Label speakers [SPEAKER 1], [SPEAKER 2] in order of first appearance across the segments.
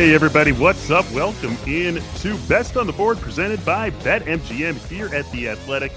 [SPEAKER 1] Hey, everybody, what's up? Welcome in to Best on the Board presented by BetMGM here at The Athletic.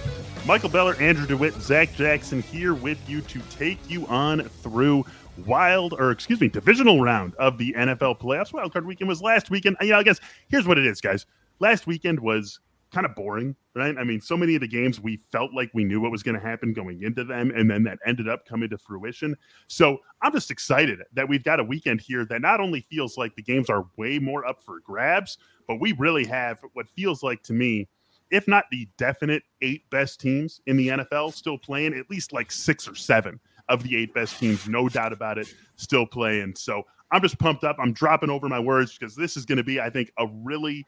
[SPEAKER 1] Michael Beller, Andrew DeWitt, Zach Jackson here with you to take you on through wild, or excuse me, divisional round of the NFL playoffs. Wildcard weekend was last weekend. Yeah, I guess here's what it is, guys. Last weekend was kind of boring, right? I mean, so many of the games we felt like we knew what was going to happen going into them, and then that ended up coming to fruition. So I'm just excited that we've got a weekend here that not only feels like the games are way more up for grabs, but we really have what feels like to me, if not the definite eight best teams in the NFL still playing, at least like six or seven of the eight best teams, no doubt about it, still playing. So I'm just pumped up. I'm dropping over my words because this is going to be, I think, a really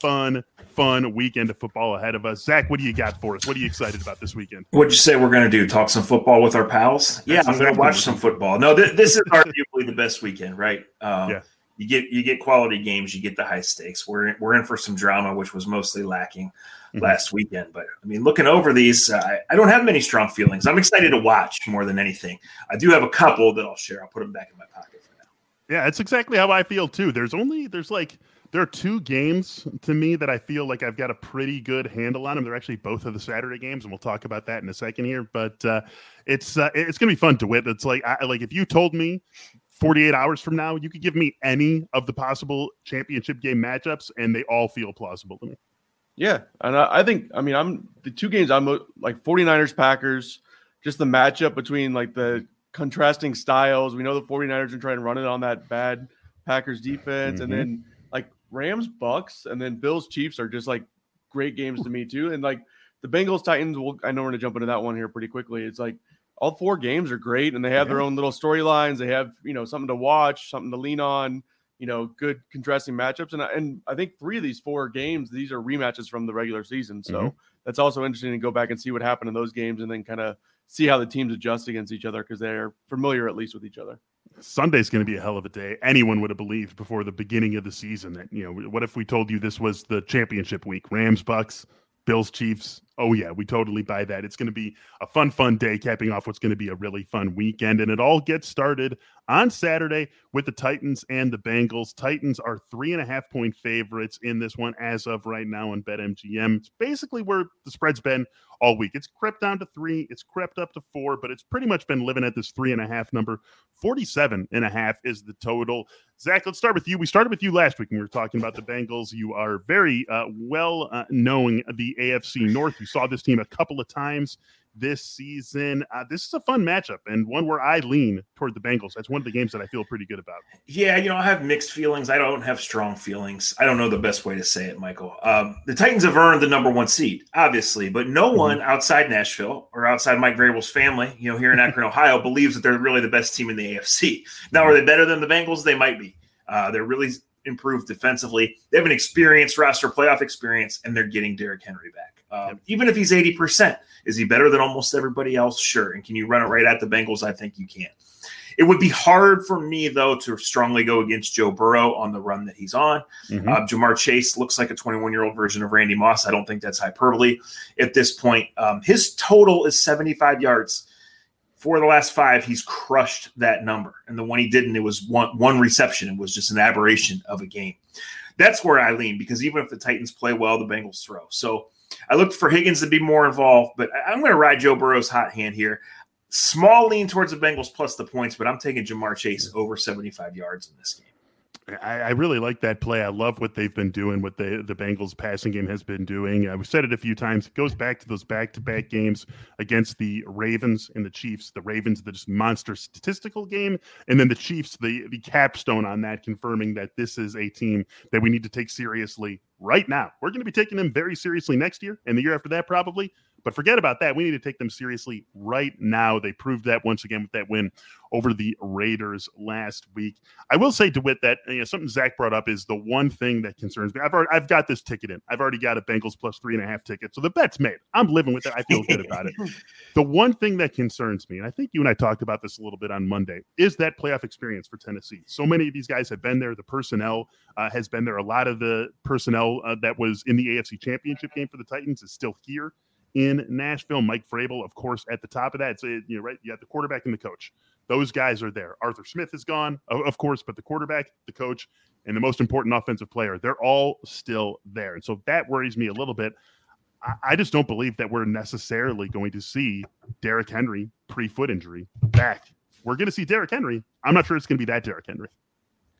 [SPEAKER 1] fun, fun weekend of football ahead of us. Zach, what do you got for us? What are you excited about this weekend?
[SPEAKER 2] What'd you say we're going to do? Talk some football with our pals? That's yeah, I'm going to watch some football. No, th- this is arguably the best weekend, right? Um, yeah. You get you get quality games, you get the high stakes. We're we're in for some drama, which was mostly lacking mm-hmm. last weekend. But I mean, looking over these, uh, I don't have many strong feelings. I'm excited to watch more than anything. I do have a couple that I'll share. I'll put them back in my pocket for now.
[SPEAKER 1] Yeah, it's exactly how I feel too. There's only there's like there are two games to me that I feel like I've got a pretty good handle on them. They're actually both of the Saturday games, and we'll talk about that in a second here. But uh, it's uh, it's gonna be fun to wit. It's like I, like if you told me 48 hours from now you could give me any of the possible championship game matchups, and they all feel plausible to me.
[SPEAKER 3] Yeah, and I, I think I mean I'm the two games I'm like 49ers Packers, just the matchup between like the contrasting styles. We know the 49ers are trying to run it on that bad Packers defense, mm-hmm. and then Rams, Bucs, and then Bills, Chiefs are just like great games to me too. And like the Bengals, Titans, we'll, I know we're gonna jump into that one here pretty quickly. It's like all four games are great, and they have yeah. their own little storylines. They have you know something to watch, something to lean on. You know, good contrasting matchups, and and I think three of these four games, these are rematches from the regular season. So mm-hmm. that's also interesting to go back and see what happened in those games, and then kind of see how the teams adjust against each other because they're familiar at least with each other.
[SPEAKER 1] Sunday's going to be a hell of a day. Anyone would have believed before the beginning of the season that, you know, what if we told you this was the championship week? Rams, Bucs, Bills, Chiefs. Oh, yeah, we totally buy that. It's going to be a fun, fun day, capping off what's going to be a really fun weekend. And it all gets started on Saturday with the Titans and the Bengals. Titans are three and a half point favorites in this one as of right now on BetMGM. It's basically where the spread's been all week. It's crept down to three, it's crept up to four, but it's pretty much been living at this three and a half number. 47 and a half is the total. Zach, let's start with you. We started with you last week when we were talking about the Bengals. You are very uh, well uh, knowing the AFC North. You saw this team a couple of times this season. Uh, this is a fun matchup and one where I lean toward the Bengals. That's one of the games that I feel pretty good about.
[SPEAKER 2] Yeah, you know, I have mixed feelings. I don't have strong feelings. I don't know the best way to say it, Michael. Um, the Titans have earned the number one seed, obviously, but no mm-hmm. one outside Nashville or outside Mike Vrabel's family, you know, here in Akron, Ohio, believes that they're really the best team in the AFC. Now, are they better than the Bengals? They might be. Uh, they're really improved defensively. They have an experienced roster, playoff experience, and they're getting Derrick Henry back. Um, even if he's 80%, is he better than almost everybody else? Sure. And can you run it right at the Bengals? I think you can. It would be hard for me, though, to strongly go against Joe Burrow on the run that he's on. Mm-hmm. Uh, Ja'Marr Chase looks like a 21 year old version of Randy Moss. I don't think that's hyperbole at this point. Um, his total is 75 yards. For the last five, he's crushed that number. And the one he didn't, it was one, one reception. It was just an aberration of a game. That's where I lean because even if the Titans play well, the Bengals throw. So I looked for Higgins to be more involved, but I'm going to ride Joe Burrow's hot hand here. Small lean towards the Bengals plus the points, but I'm taking Ja'Marr Chase over 75 yards in this game.
[SPEAKER 1] I, I, really like that play. I love what they've been doing, what the the Bengals passing game has been doing. Uh, I've said it a few times. It goes back to those back to back games against the Ravens and the Chiefs. The Ravens, the just monster statistical game, and then the Chiefs, the the capstone on that, confirming that this is a team that we need to take seriously right now. We're going to be taking them very seriously next year and the year after that, probably. But forget about that. We need to take them seriously right now. They proved that once again with that win over the Raiders last week. I will say, DeWitt, that you know, something Zach brought up is the one thing that concerns me. I've already, I've got this ticket in. I've already got a Bengals plus three and a half ticket, so the bet's made. I'm living with it. I feel good about it. The one thing that concerns me, and I think you and I talked about this a little bit on Monday, is that playoff experience for Tennessee. So many of these guys have been there. The personnel uh, has been there. A lot of the personnel uh, that was in the AFC Championship game for the Titans is still here in Nashville. Mike Vrabel, of course, at the top of that. A, you know, right. You have the quarterback and the coach. Those guys are there. Arthur Smith is gone, of course, but the quarterback, the coach, and the most important offensive player, they're all still there. And so that worries me a little bit. I, just don't believe that we're necessarily going to see Derrick Henry pre foot injury back. We're going to see Derrick Henry. I'm not sure it's going to be that Derrick Henry.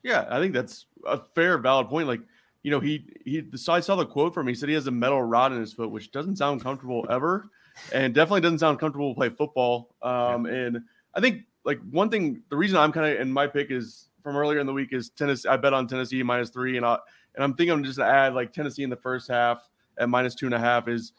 [SPEAKER 3] Yeah, I think that's a fair, valid point. Like, you know, he he. So I saw the quote from him. He said he has a metal rod in his foot, which doesn't sound comfortable ever, and definitely doesn't sound comfortable to play football. Um, and I think like one thing, the reason I'm kind of in my pick is from earlier in the week is Tennessee. I bet on Tennessee minus three, and I and I'm thinking I'm just gonna add like Tennessee in the first half at minus two and a half is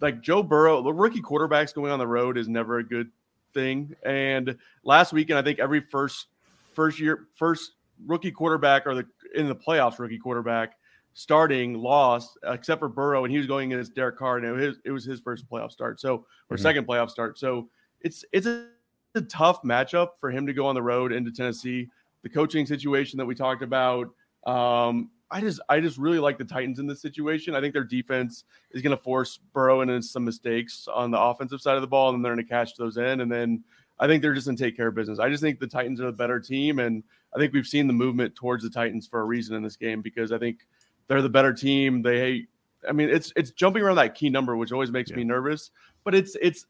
[SPEAKER 3] like Joe Burrow. The rookie quarterbacks going on the road is never a good thing. And last weekend, I think every first first year first rookie quarterback or the in the playoffs rookie quarterback starting lost except for Burrow, and he was going against Derek Carr, and it was, it was his first playoff start, so or mm-hmm. second playoff start. So it's it's a, a tough matchup for him to go on the road into Tennessee the coaching situation that we talked about. Um, I just I just really like the Titans in this situation. I think their defense is going to force Burrow into some mistakes on the offensive side of the ball, and they're going to catch those in. And then I think they're just going to take care of business. I just think the Titans are the better team, and I think we've seen the movement towards the Titans for a reason in this game because I think they're the better team. They, hate, I mean, it's it's jumping around that key number, which always makes yeah. me nervous, but it's it's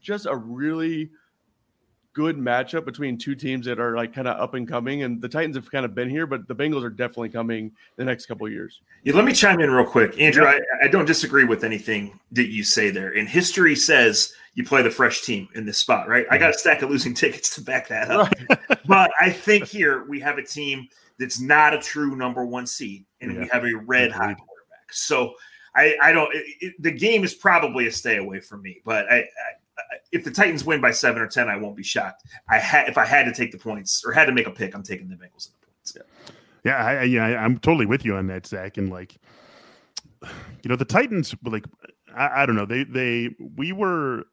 [SPEAKER 3] just a really good matchup between two teams that are like kind of up and coming. And the Titans have kind of been here, but the Bengals are definitely coming the next couple of years.
[SPEAKER 2] Yeah, let me chime in real quick, Andrew. I, I, don't disagree with anything that you say there. And history says you play the fresh team in this spot, right? I got a stack of losing tickets to back that up. Right. but I think here we have a team that's not a true number one seed, and yeah. we have a red hot quarterback. So. I, I don't. It, it, the game is probably a stay away from me, but I, if the Titans win by seven or ten, I won't be shocked. I had if I had to take the points or had to make a pick, I'm taking the Bengals in the points.
[SPEAKER 1] Yeah, yeah, I, yeah, I'm totally with you on that, Zach. And like, you know, the Titans, like, I, I don't know, they they we were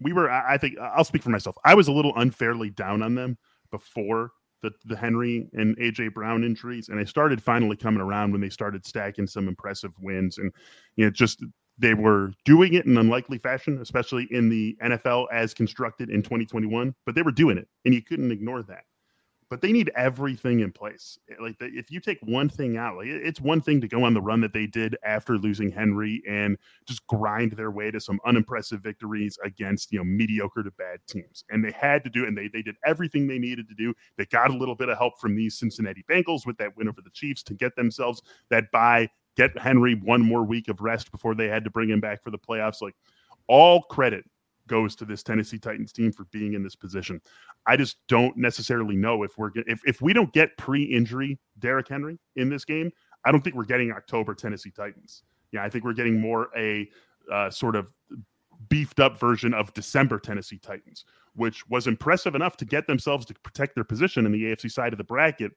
[SPEAKER 1] we were. I think I'll speak for myself. I was a little unfairly down on them before the the Henry and AJ Brown injuries, and I started finally coming around when they started stacking some impressive wins, and you know, just they were doing it in unlikely fashion, especially in the NFL as constructed in 2021, but they were doing it, and you couldn't ignore that. But they need everything in place. Eh, like the, if you take one thing out, like it's one thing to go on the run that they did after losing Henry and just grind their way to some unimpressive victories against you know mediocre to bad teams, and they had to do, and they they did everything they needed to do. They got a little bit of help from these Cincinnati Bengals with that win over the Chiefs to get themselves that bye get Henry one more week of rest before they had to bring him back for the playoffs. Like all credit goes to this Tennessee Titans team for being in this position. I just don't necessarily know if we're if if we don't get pre-injury Derrick Henry in this game, I don't think we're getting October Tennessee Titans. Yeah, I think we're getting more a uh, sort of beefed up version of December Tennessee Titans, which was impressive enough to get themselves to protect their position in the AFC side of the bracket.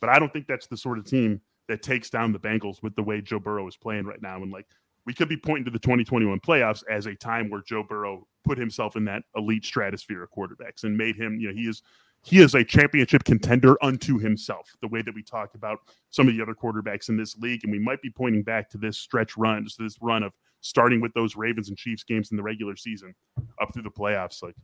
[SPEAKER 1] But I don't think that's the sort of team that takes down the Bengals with the way Joe Burrow is playing right now. And like we could be pointing to the 2021 playoffs as a time where Joe Burrow put himself in that elite stratosphere of quarterbacks and made him, you know, he is he is a championship contender unto himself, the way that we talked about some of the other quarterbacks in this league. And we might be pointing back to this stretch run, just this run of starting with those Ravens and Chiefs games in the regular season up through the playoffs. Like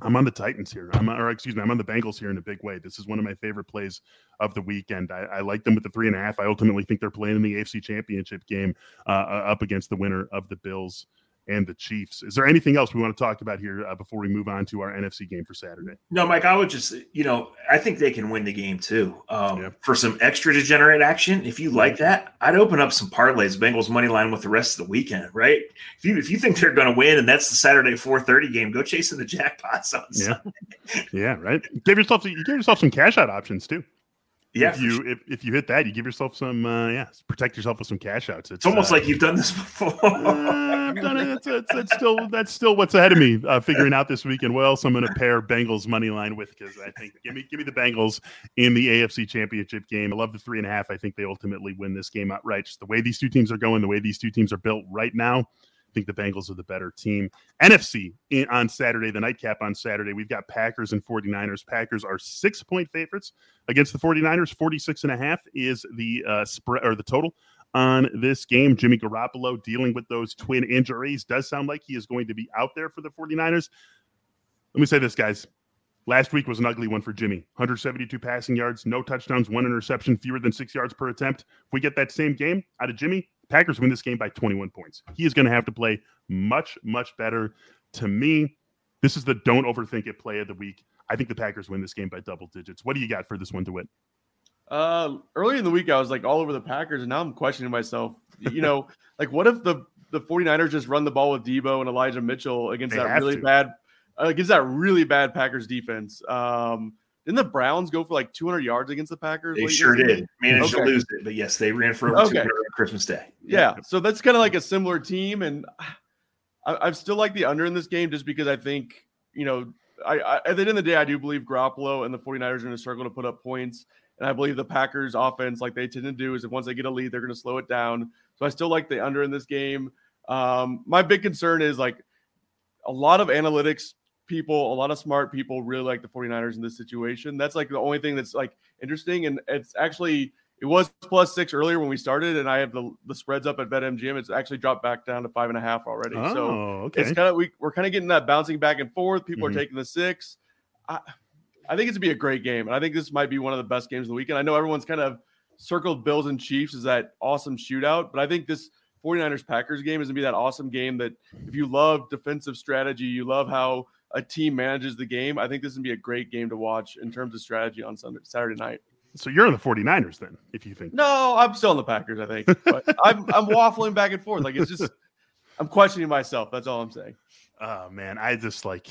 [SPEAKER 1] I'm on the Titans here. I'm or excuse me, I'm on the Bengals here in a big way. This is one of my favorite plays of the weekend. I, I like them with the three and a half. I ultimately think they're playing in the AFC Championship game uh, uh, up against the winner of the Bills and the Chiefs. Is there anything else we want to talk about here uh, before we move on to our NFC game for Saturday?
[SPEAKER 2] No, Mike, I would just, you know, I think they can win the game too. Um, yeah. For some extra degenerate action, if you like that, I'd open up some parlays, Bengals money line with the rest of the weekend, right? If you if you think they're going to win and that's the Saturday 4:30 game, go chasing the jackpots on
[SPEAKER 1] yeah. Sunday. yeah, right. Give yourself you give yourself some cash out options too.
[SPEAKER 2] Yeah,
[SPEAKER 1] if you sure. if, if you hit that, you give yourself some uh, yeah, protect yourself with some cash outs.
[SPEAKER 2] It's, it's almost uh, like you've done this before.
[SPEAKER 1] I've done it. It's, it's, it's, still that's still what's ahead of me. Uh, figuring out this weekend. Well, so I'm going to pair Bengals money line with because I think give me give me the Bengals in the AFC Championship game. I love the three and a half. I think they ultimately win this game outright. Just the way these two teams are going, the way these two teams are built right now I think the Bengals are the better team. NFC in, on Saturday, the nightcap on Saturday, we've got Packers and 49ers. Packers are six point favorites against the 49ers. 46 and a half is the uh, spread or the total on this game. Jimmy Garoppolo dealing with those twin injuries does sound like he is going to be out there for the 49ers. Let me say this, guys. Last week was an ugly one for Jimmy. 172 passing yards, no touchdowns, one interception, fewer than six yards per attempt. If we get that same game out of Jimmy, Packers win this game by 21 points. He is going to have to play much, much better. To me, this is the don't overthink it play of the week. I think the Packers win this game by double digits. What do you got for this one to win?
[SPEAKER 3] Uh, early in the week, I was like all over the Packers, and now I'm questioning myself. You know, like what if the the 49ers just run the ball with Deebo and Elijah Mitchell against
[SPEAKER 1] They
[SPEAKER 3] that really
[SPEAKER 1] to.
[SPEAKER 3] bad uh, against that really bad Packers defense? Um, didn't the Browns go for like 200 yards against the Packers?
[SPEAKER 2] They sure did. Managed
[SPEAKER 3] Okay.
[SPEAKER 2] to lose it, but yes, they ran for over
[SPEAKER 3] Okay.
[SPEAKER 2] 200 on Christmas Day.
[SPEAKER 3] Yeah, so that's kind of like a similar team, and I, I still like the under in this game just because I think you know I, I at the end of the day I do believe Garoppolo and the 49ers are going to struggle to put up points, and I believe the Packers offense like they tend to do is if once they get a lead they're going to slow it down. So I still like the under in this game. Um, my big concern is like a lot of analytics people, a lot of smart people really like the 49ers in this situation. That's like the only thing that's like interesting. And it's actually, it was plus six earlier when we started, and I have the, the spreads up at BetMGM. It's actually dropped back down to five and a half already.
[SPEAKER 1] Oh,
[SPEAKER 3] so
[SPEAKER 1] okay.
[SPEAKER 3] it's kind of, we, we're kind of getting that bouncing back and forth. People
[SPEAKER 1] Mhm.
[SPEAKER 3] are taking the six. I, I think it's going to be a great game. And I think this might be one of the best games of the weekend. I know everyone's kind of circled Bills and Chiefs as that awesome shootout, but I think this 49ers Packers game is going to be that awesome game that if you love defensive strategy, you love how a team manages the game. I think this to be a great game to watch in terms of strategy on Sunday, Saturday night.
[SPEAKER 1] So you're on the 49ers then, if you think.
[SPEAKER 3] No, I'm still on the Packers, I think. But I'm, I'm waffling back and forth. Like it's just, I'm questioning myself. That's all I'm saying.
[SPEAKER 1] Oh man, I just like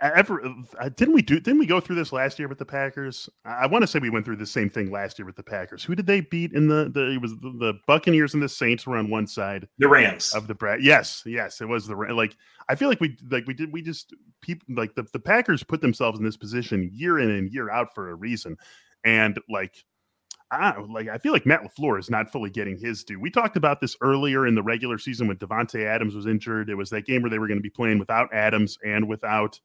[SPEAKER 1] ever uh, didn't we do didn't we go through this last year with the Packers? I, want to say we went through the same thing last year with the Packers. Who did they beat in the the it was the, the Buccaneers and the Saints were on one side
[SPEAKER 2] The Rams.
[SPEAKER 1] of the brat. Yes, yes, it was the like I feel like we like we did we just people like the the Packers put themselves in this position year in and year out for a reason, and like. I like I feel like Matt LaFleur is not fully getting his due. We talked about this earlier in the regular season when Davante Adams was injured. It was that game where they were going to be playing without Adams and without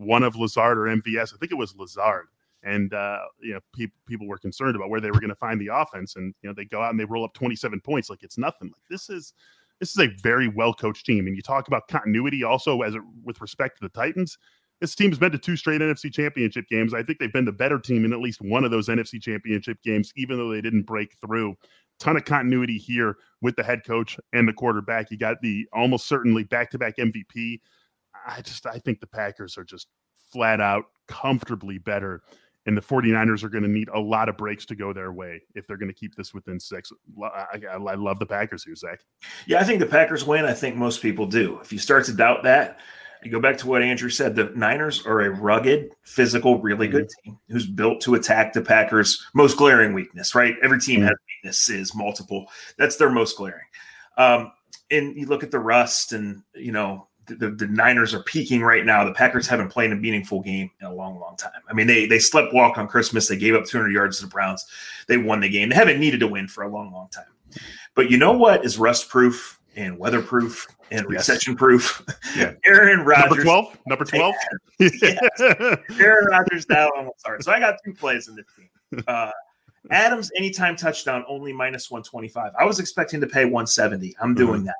[SPEAKER 1] one of Lazard or MVS. I think it was Lazard, and uh, you know pe- people were concerned about where they were going to find the offense. And you know they go out and they roll up 27 points like it's nothing. Like this is this is a very well coached team. And you talk about continuity also as it, with respect to the Titans. This team's been to two straight NFC championship games. I think they've been the better team in at least one of those NFC championship games, even though they didn't break through. Ton of continuity here with the head coach and the quarterback. You got the almost certainly back to back MVP. I just I think the Packers are just flat out comfortably better. And the 49ers are going to need a lot of breaks to go their way if they're going to keep this within six. I, I, I love the Packers here, Zach.
[SPEAKER 2] Yeah, I think the Packers win. I think most people do. If you start to doubt that, you go back to what Andrew said. The Niners are a rugged, physical, really good team who's built to attack the Packers' most glaring weakness, right? Every team
[SPEAKER 1] Mhm.
[SPEAKER 2] has weaknesses, multiple. That's their most glaring. Um, and you look at the rust, and, you know, the, the, Niners are peaking right now. The Packers haven't played a meaningful game in a long, long time. I mean, they they slept walk on Christmas. They gave up 200 yards to the Browns. They won the game. They haven't needed to win for a long, long time. But you know what is rust proof and weatherproof and
[SPEAKER 1] Yes.
[SPEAKER 2] recession proof?
[SPEAKER 1] Yeah.
[SPEAKER 2] Aaron
[SPEAKER 1] Number
[SPEAKER 2] Rodgers.
[SPEAKER 1] 12? Number 12?
[SPEAKER 2] Aaron Rodgers now on start. So I got two plays in this team. Uh, Adams anytime touchdown only minus 125. I was expecting to pay 170. I'm doing that.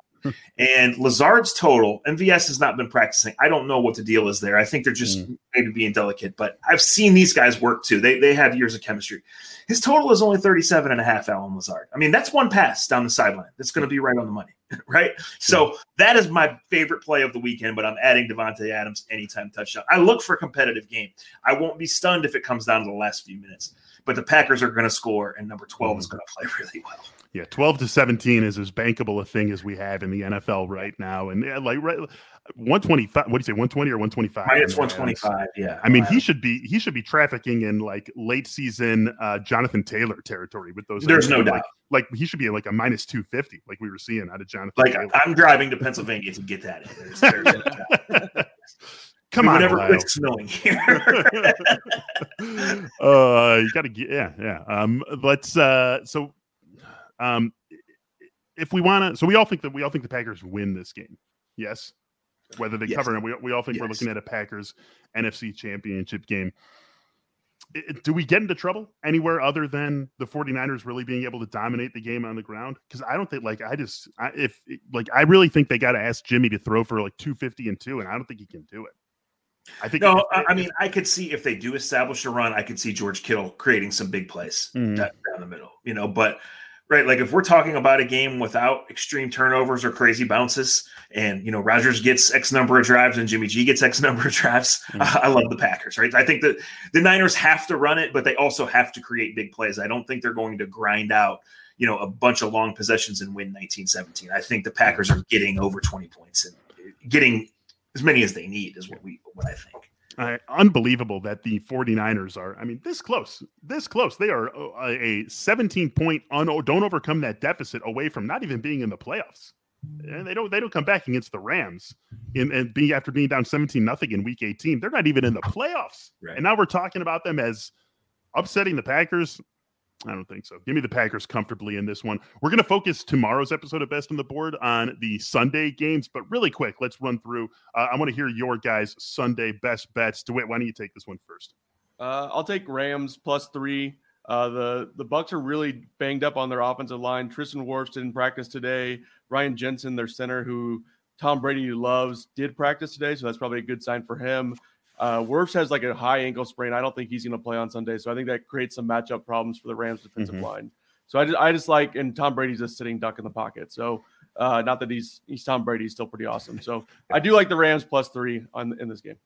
[SPEAKER 2] And Lazard's total, MVS has not been practicing. I don't know what the deal is there. I think they're just mm. maybe being delicate, but I've seen these guys work too. They, they have years of chemistry. His total is only 37 and a half, Allen Lazard. I mean, that's one pass down the sideline. That's going to be right on the money, right? So that is my favorite play of the weekend, but I'm adding Davante Adams anytime touchdown. I look for a competitive game. I won't be stunned if it comes down to the last few minutes, but the Packers are going to score, and number 12 is going to play really well.
[SPEAKER 1] Yeah, 12 to 17 is as bankable a thing as we have in the NFL right now. And yeah, like right 125, what do you say, 120 or 125?
[SPEAKER 2] It's Minus 125, yeah.
[SPEAKER 1] I mean, he should be he should be trafficking in like late season uh, Jonathan Taylor territory with those.
[SPEAKER 2] There's no
[SPEAKER 1] like,
[SPEAKER 2] doubt.
[SPEAKER 1] Like he should be like a minus 250, like we were seeing out of Jonathan.
[SPEAKER 2] Like
[SPEAKER 1] Taylor.
[SPEAKER 2] I'm driving to Pennsylvania to get that. There's, there's no doubt.
[SPEAKER 1] Come
[SPEAKER 2] We
[SPEAKER 1] on,
[SPEAKER 2] never quit snowing here.
[SPEAKER 1] uh, you got to get yeah, yeah. Um, let's uh, so um, if we want to, so we all think that we all think the Packers win this game. Yes, whether they
[SPEAKER 2] Yes.
[SPEAKER 1] cover it, we, we all think we're looking at a Packers NFC Championship game. Do we get into trouble anywhere other than the 49ers really being able to dominate the game on the ground? Because I don't think, like, I just, I, if, like, I really think they got to ask Jimmy to throw for like 250 and two, and I don't think he can do it.
[SPEAKER 2] I think. No, if, I mean, I could see if they do establish a run, I could see George Kittle creating some big plays mm-hmm. down, down the middle. You know, but right, like if we're talking about a game without extreme turnovers or crazy bounces, and you know Rodgers gets X number of drives and Jimmy G gets X number of drives, mm-hmm. I, I love the Packers. Right, I think that the Niners have to run it, but they also have to create big plays. I don't think they're going to grind out you know a bunch of long possessions and win 1917. I think the Packers are getting over 20 points and getting as many as they need is what we what I think.
[SPEAKER 1] Uh, unbelievable that the 49ers are i mean this close this close they are uh, a 17 point un- don't overcome that deficit away from not even being in the playoffs and they don't they don't come back against the rams in and being after being down 17 nothing in week 18 they're not even in the playoffs right. and now we're talking about them as upsetting the packers I don't think so. Give me the Packers comfortably in this one. We're going to focus tomorrow's episode of Best on the Board on the Sunday games, but really quick, let's run through. Uh, I want to hear your guys' Sunday best bets. DeWitt, why don't you take this one first?
[SPEAKER 3] Uh, I'll take Rams plus three. Uh, the the Bucs are really banged up on their offensive line. Tristan Wirfs didn't practice today. Ryan Jensen, their center, who Tom Brady loves, did practice today, so that's probably a good sign for him. Uh, Wirfs has like a high ankle sprain. I don't think he's going to play on Sunday, so I think that creates some matchup problems for the Rams defensive mm-hmm. line. So I just, I just like, and Tom Brady's just sitting duck in the pocket. So uh, not that he's he's Tom Brady, he's still pretty awesome. So I do like the Rams plus three on in this game.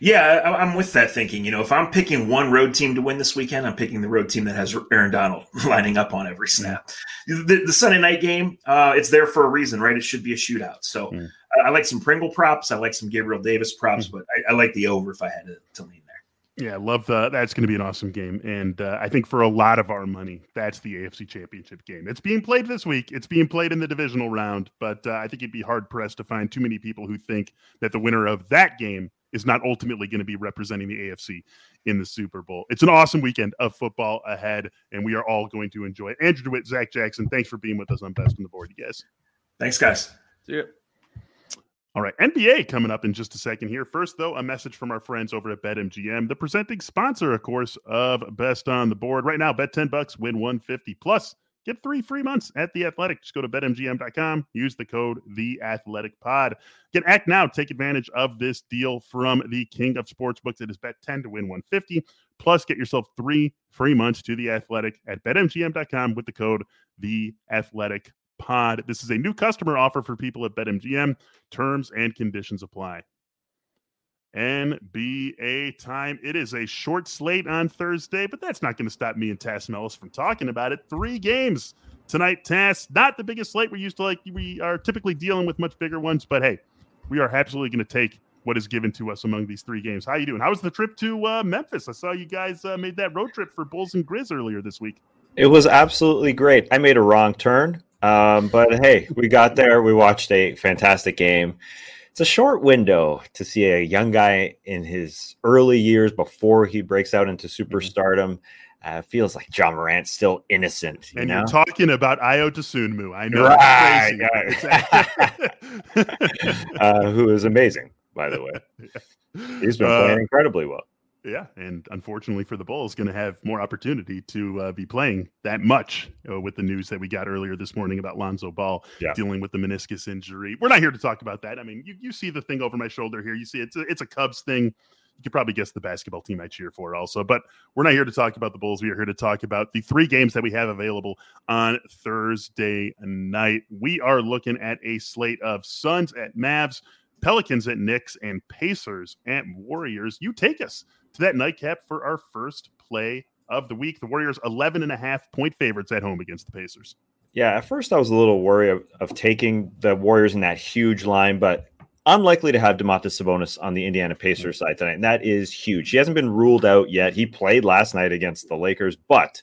[SPEAKER 2] Yeah, I'm with that thinking. You know, if I'm picking one road team to win this weekend, I'm picking the road team that has Aaron Donald lining up on every snap. Mm. The, the, Sunday night game, uh, it's there for a reason, right? It should be a shootout. So mm. I, I, like some Pringle props. I like some Gabriel Davis props, mm. but I, I, like the over if I had to, to lean there.
[SPEAKER 1] Yeah, love that. that's going to be an awesome game. And uh, I think for a lot of our money, that's the AFC Championship game. It's being played this week. It's being played in the divisional round, but uh, I think you'd be hard pressed to find too many people who think that the winner of that game is not ultimately going to be representing the AFC in the Super Bowl. It's an awesome weekend of football ahead, and we are all going to enjoy it. Andrew DeWitt, Zach Jackson, thanks for being with us on Best on the Board, you guys.
[SPEAKER 2] Thanks, guys.
[SPEAKER 3] See you.
[SPEAKER 1] All right, NBA coming up in just a second here. First, though, a message from our friends over at BetMGM, the presenting sponsor, of course, of Best on the Board. Right now, bet 10 bucks, win 150 plus. Get three free months at The Athletic. Just go to betmgm.com, use the code The Athletic Pod. Get act now. Take advantage of this deal from the king of sportsbooks. It is bet 10 to win 150. Plus, get yourself three free months to The Athletic at betmgm.com with the code The Athletic Pod. This is a new customer offer for people at BetMGM. Terms and conditions apply. NBA time. It is a short slate on Thursday, but that's not going to stop me and Tas Melas from talking about it. Three games tonight, Tas. Not the biggest slate we're used to like. We are typically dealing with much bigger ones, but hey, we are absolutely going to take what is given to us among these three games. How are you doing? How was the trip to uh, Memphis? I saw you guys uh, made that road trip for Bulls and Grizz earlier this week.
[SPEAKER 4] It was absolutely great. I made a wrong turn, um, but hey, we got there. We watched a fantastic game it's a short window to see a young guy in his early years before he breaks out into mm-hmm. superstardom. Uh, feels like Ja Morant's still innocent. You
[SPEAKER 1] and
[SPEAKER 4] know?
[SPEAKER 1] you're talking about Ayo Dosunmu. I know. Right.
[SPEAKER 4] uh, who is amazing, by the way. He's been playing uh, incredibly well.
[SPEAKER 1] Yeah, and unfortunately for the Bulls, going to have more opportunity to uh, be playing that much uh, with the news that we got earlier this morning about Lonzo Ball yeah. dealing with the meniscus injury. We're not here to talk about that. I mean, you, you see the thing over my shoulder here. You see it's a, it's a Cubs thing. You could probably guess the basketball team I cheer for also, but we're not here to talk about the Bulls. We are here to talk about the three games that we have available on Thursday night. We are looking at a slate of Suns at Mavs, Pelicans at Knicks, and Pacers at Warriors. You take us to that nightcap for our first play of the week. The Warriors 11 and a half point favorites at home against the Pacers.
[SPEAKER 4] Yeah, at first I was a little worried of, of taking the Warriors in that huge line, but unlikely to have Domantas Sabonis on the Indiana Pacers side tonight. And that is huge. He hasn't been ruled out yet. He played last night against the Lakers, but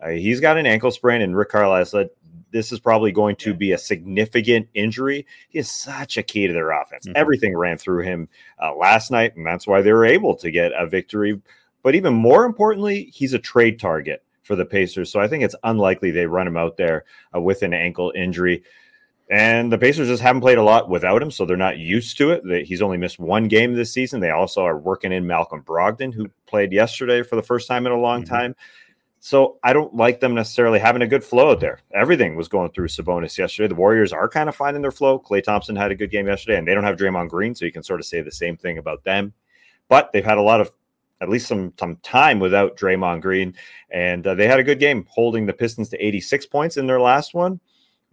[SPEAKER 4] uh, he's got an ankle sprain, and Rick Carlisle said this is probably going to be a significant injury. He is such a key to their offense. Mm-hmm. Everything ran through him uh, last night, and that's why they were able to get a victory. But even more importantly, he's a trade target for the Pacers. So I think it's unlikely they run him out there uh, with an ankle injury. And the Pacers just haven't played a lot without him, so they're not used to it. He's only missed one game this season. They also are working in Malcolm Brogdon, who played yesterday for the first time in a long mm-hmm. time. So I don't like them necessarily having a good flow out there. Everything was going through Sabonis yesterday. The Warriors are kind of finding their flow. Klay Thompson had a good game yesterday, and they don't have Draymond Green, so you can sort of say the same thing about them. but they've had a lot of at least some, some time without Draymond Green. And uh, they had a good game holding the Pistons to 86 points in their last one.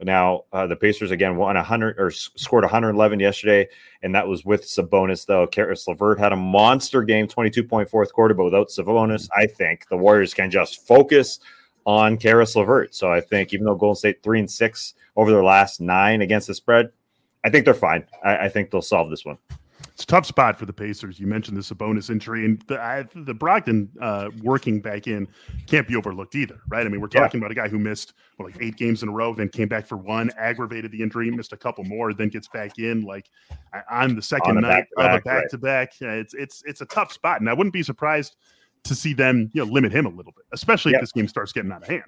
[SPEAKER 4] Now uh, the Pacers again won 100 or scored 111 yesterday, and that was with Sabonis. Though Caris LeVert had a monster game, 22 point fourth quarter, but without Sabonis, I think the Warriors can just focus on Caris LeVert. So I think even though Golden State three and six over their last nine against the spread, I think they're fine. I, I think they'll solve this one
[SPEAKER 1] it's a tough spot for the Pacers. You mentioned the Sabonis injury, and the I, the Brogdon uh, working back in can't be overlooked either, right? I mean, we're talking yeah. about a guy who missed well, like eight games in a row, then came back for one, aggravated the injury, missed a couple more, then gets back in like on the second on night of a back to back. It's it's it's a tough spot, and I wouldn't be surprised to see them you know limit him a little bit, especially if this game starts getting out of hand.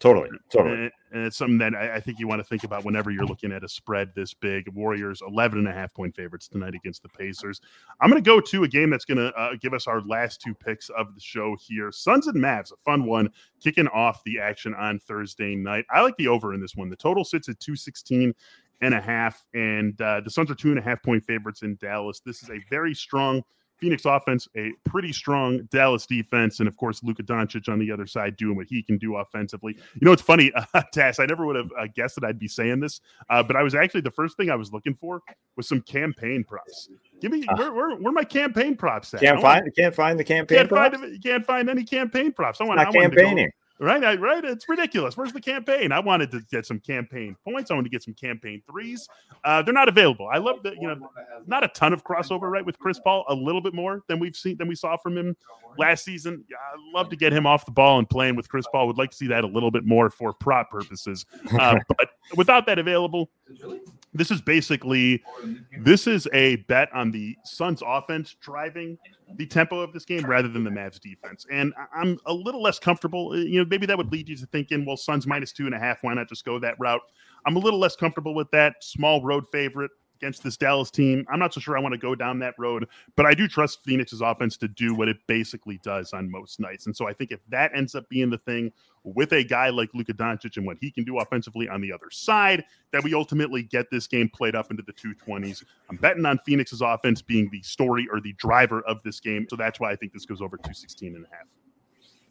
[SPEAKER 4] Totally, totally.
[SPEAKER 1] And, and it's something that I, I, think you want to think about whenever you're looking at a spread this big. Warriors 11 and a half point favorites tonight against the Pacers. I'm going to go to a game that's going to uh, give us our last two picks of the show here. Suns and Mavs, a fun one, kicking off the action on Thursday night. I like the over in this one. The total sits at 216 and a half, and uh, the Suns are two and a half point favorites in Dallas. This is a very strong – Phoenix offense, a pretty strong Dallas defense, and of course Luka Doncic on the other side doing what he can do offensively. You know, it's funny, uh, Tas. I never would have uh, guessed that I'd be saying this, uh, but I was actually the first thing I was looking for was some Cam Payne props. Give me uh, where, where, where my Cam Payne props at?
[SPEAKER 4] Can't find can't find the Cam Payne.
[SPEAKER 1] Can't
[SPEAKER 4] props?
[SPEAKER 1] find can't find any Cam Payne props. I want
[SPEAKER 4] not I campaigning.
[SPEAKER 1] Right, I, right. It's ridiculous. Where's the Cam Payne? I wanted to get some Cam Payne points. I wanted to get some Cam Payne threes. Uh, they're not available. I love that. You know, not a ton of crossover, right, with Chris Paul. A little bit more than we've seen than we saw from him last season. Yeah, I love to get him off the ball and playing with Chris Paul. Would like to see that a little bit more for prop purposes. Uh, but without that available, this is basically this is a bet on the Suns offense driving the tempo of this game rather than the Mavs defense. And I'm a little less comfortable. Uh, you know, maybe that would lead you to thinking, well, Suns minus two and a half. Why not just go that route? I'm a little less comfortable with that. Small road favorite against this Dallas team. I'm not so sure I want to go down that road, but I do trust Phoenix's offense to do what it basically does on most nights. And so I think if that ends up being the thing with a guy like Luka Doncic and what he can do offensively on the other side, that we ultimately get this game played up into the 220s. I'm betting on Phoenix's offense being the story or the driver of this game. So that's why I think this goes over 216 and a half.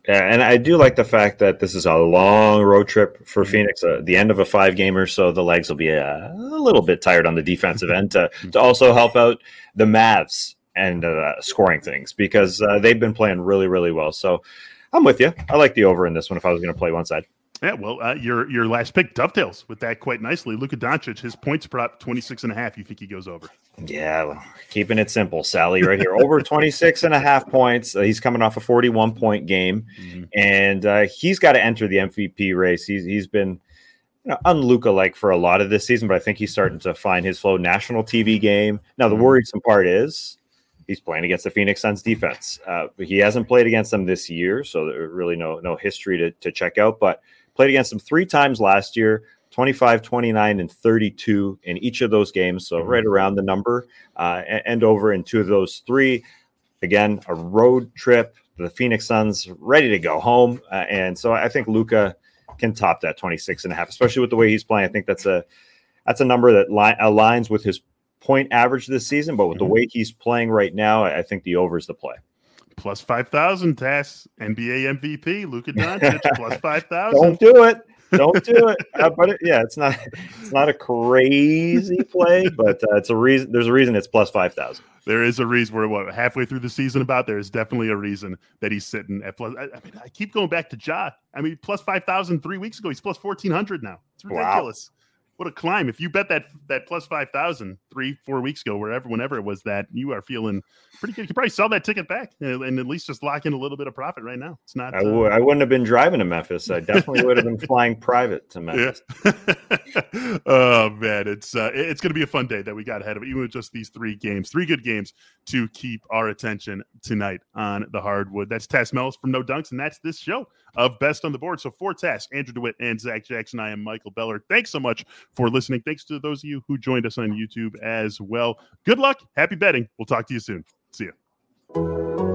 [SPEAKER 4] Yeah, and I do like the fact that this is a long road trip for mm-hmm. Phoenix, uh, the end of a five gamer, so the legs will be a, a little bit tired on the defensive end to, to also help out the Mavs and uh, scoring things because uh, they've been playing really, really well. So I'm with you. I like the over in this one if I was going to play one side.
[SPEAKER 1] Yeah, well, uh, your your last pick dovetails with that quite nicely. Luka Doncic, his points prop 26 and a half. You think he goes over?
[SPEAKER 4] Yeah, well, keeping it simple, Sally, right here. over 26 and a half points. Uh, he's coming off a 41 point game, mm-hmm. and uh, he's got to enter the MVP race. He's he's been you know, unluka like for a lot of this season, but I think he's starting to find his flow. National TV game. Now, the mm-hmm. worrisome part is he's playing against the Phoenix Suns defense. Uh, he hasn't played against them this year, so really no no history to, to check out. But Played against them three times last year 25, 29, and 32 in each of those games. So right mm-hmm. around the number uh, and over in two of those three. Again, a road trip. The Phoenix Suns ready to go home. Uh, and so I think Luka can top that 26 and a half, especially with the way he's playing. I think that's a that's a number that li- aligns with his point average this season. But with mm-hmm. the way he's playing right now, I think the over is the play
[SPEAKER 1] plus 5,000 Tas NBA MVP Luka Doncic plus 5,000.
[SPEAKER 4] Don't do it. Don't do it. Uh, but it, yeah, it's not it's not a crazy play, but uh, it's a reason there's a reason it's plus 5,000.
[SPEAKER 1] There is a reason we're what halfway through the season about there is definitely a reason that he's sitting at plus I, I mean I keep going back to Ja. I mean plus 5,000 3 weeks ago, he's plus 1400 now. It's ridiculous. Wow what a climb! If you bet that that plus five thousand three four weeks ago, wherever whenever it was that, you are feeling pretty good. You probably sell that ticket back and, and, at least just lock in a little bit of profit right now. It's not.
[SPEAKER 4] I w- uh, I wouldn't have been driving to Memphis. I definitely would have been flying private to Memphis.
[SPEAKER 1] Yeah. oh man, it's uh, it's going to be a fun day that we got ahead of it. Even with just these three games, three good games to keep our attention tonight on the hardwood. That's Tas Melas from No Dunks, and that's this show of Best on the Board. So for Tas, Andrew DeWitt, and Zach Jackson, I am Michael Beller. Thanks so much for listening. Thanks to those of you who joined us on YouTube as well. Good luck. Happy betting. We'll talk to you soon. See you.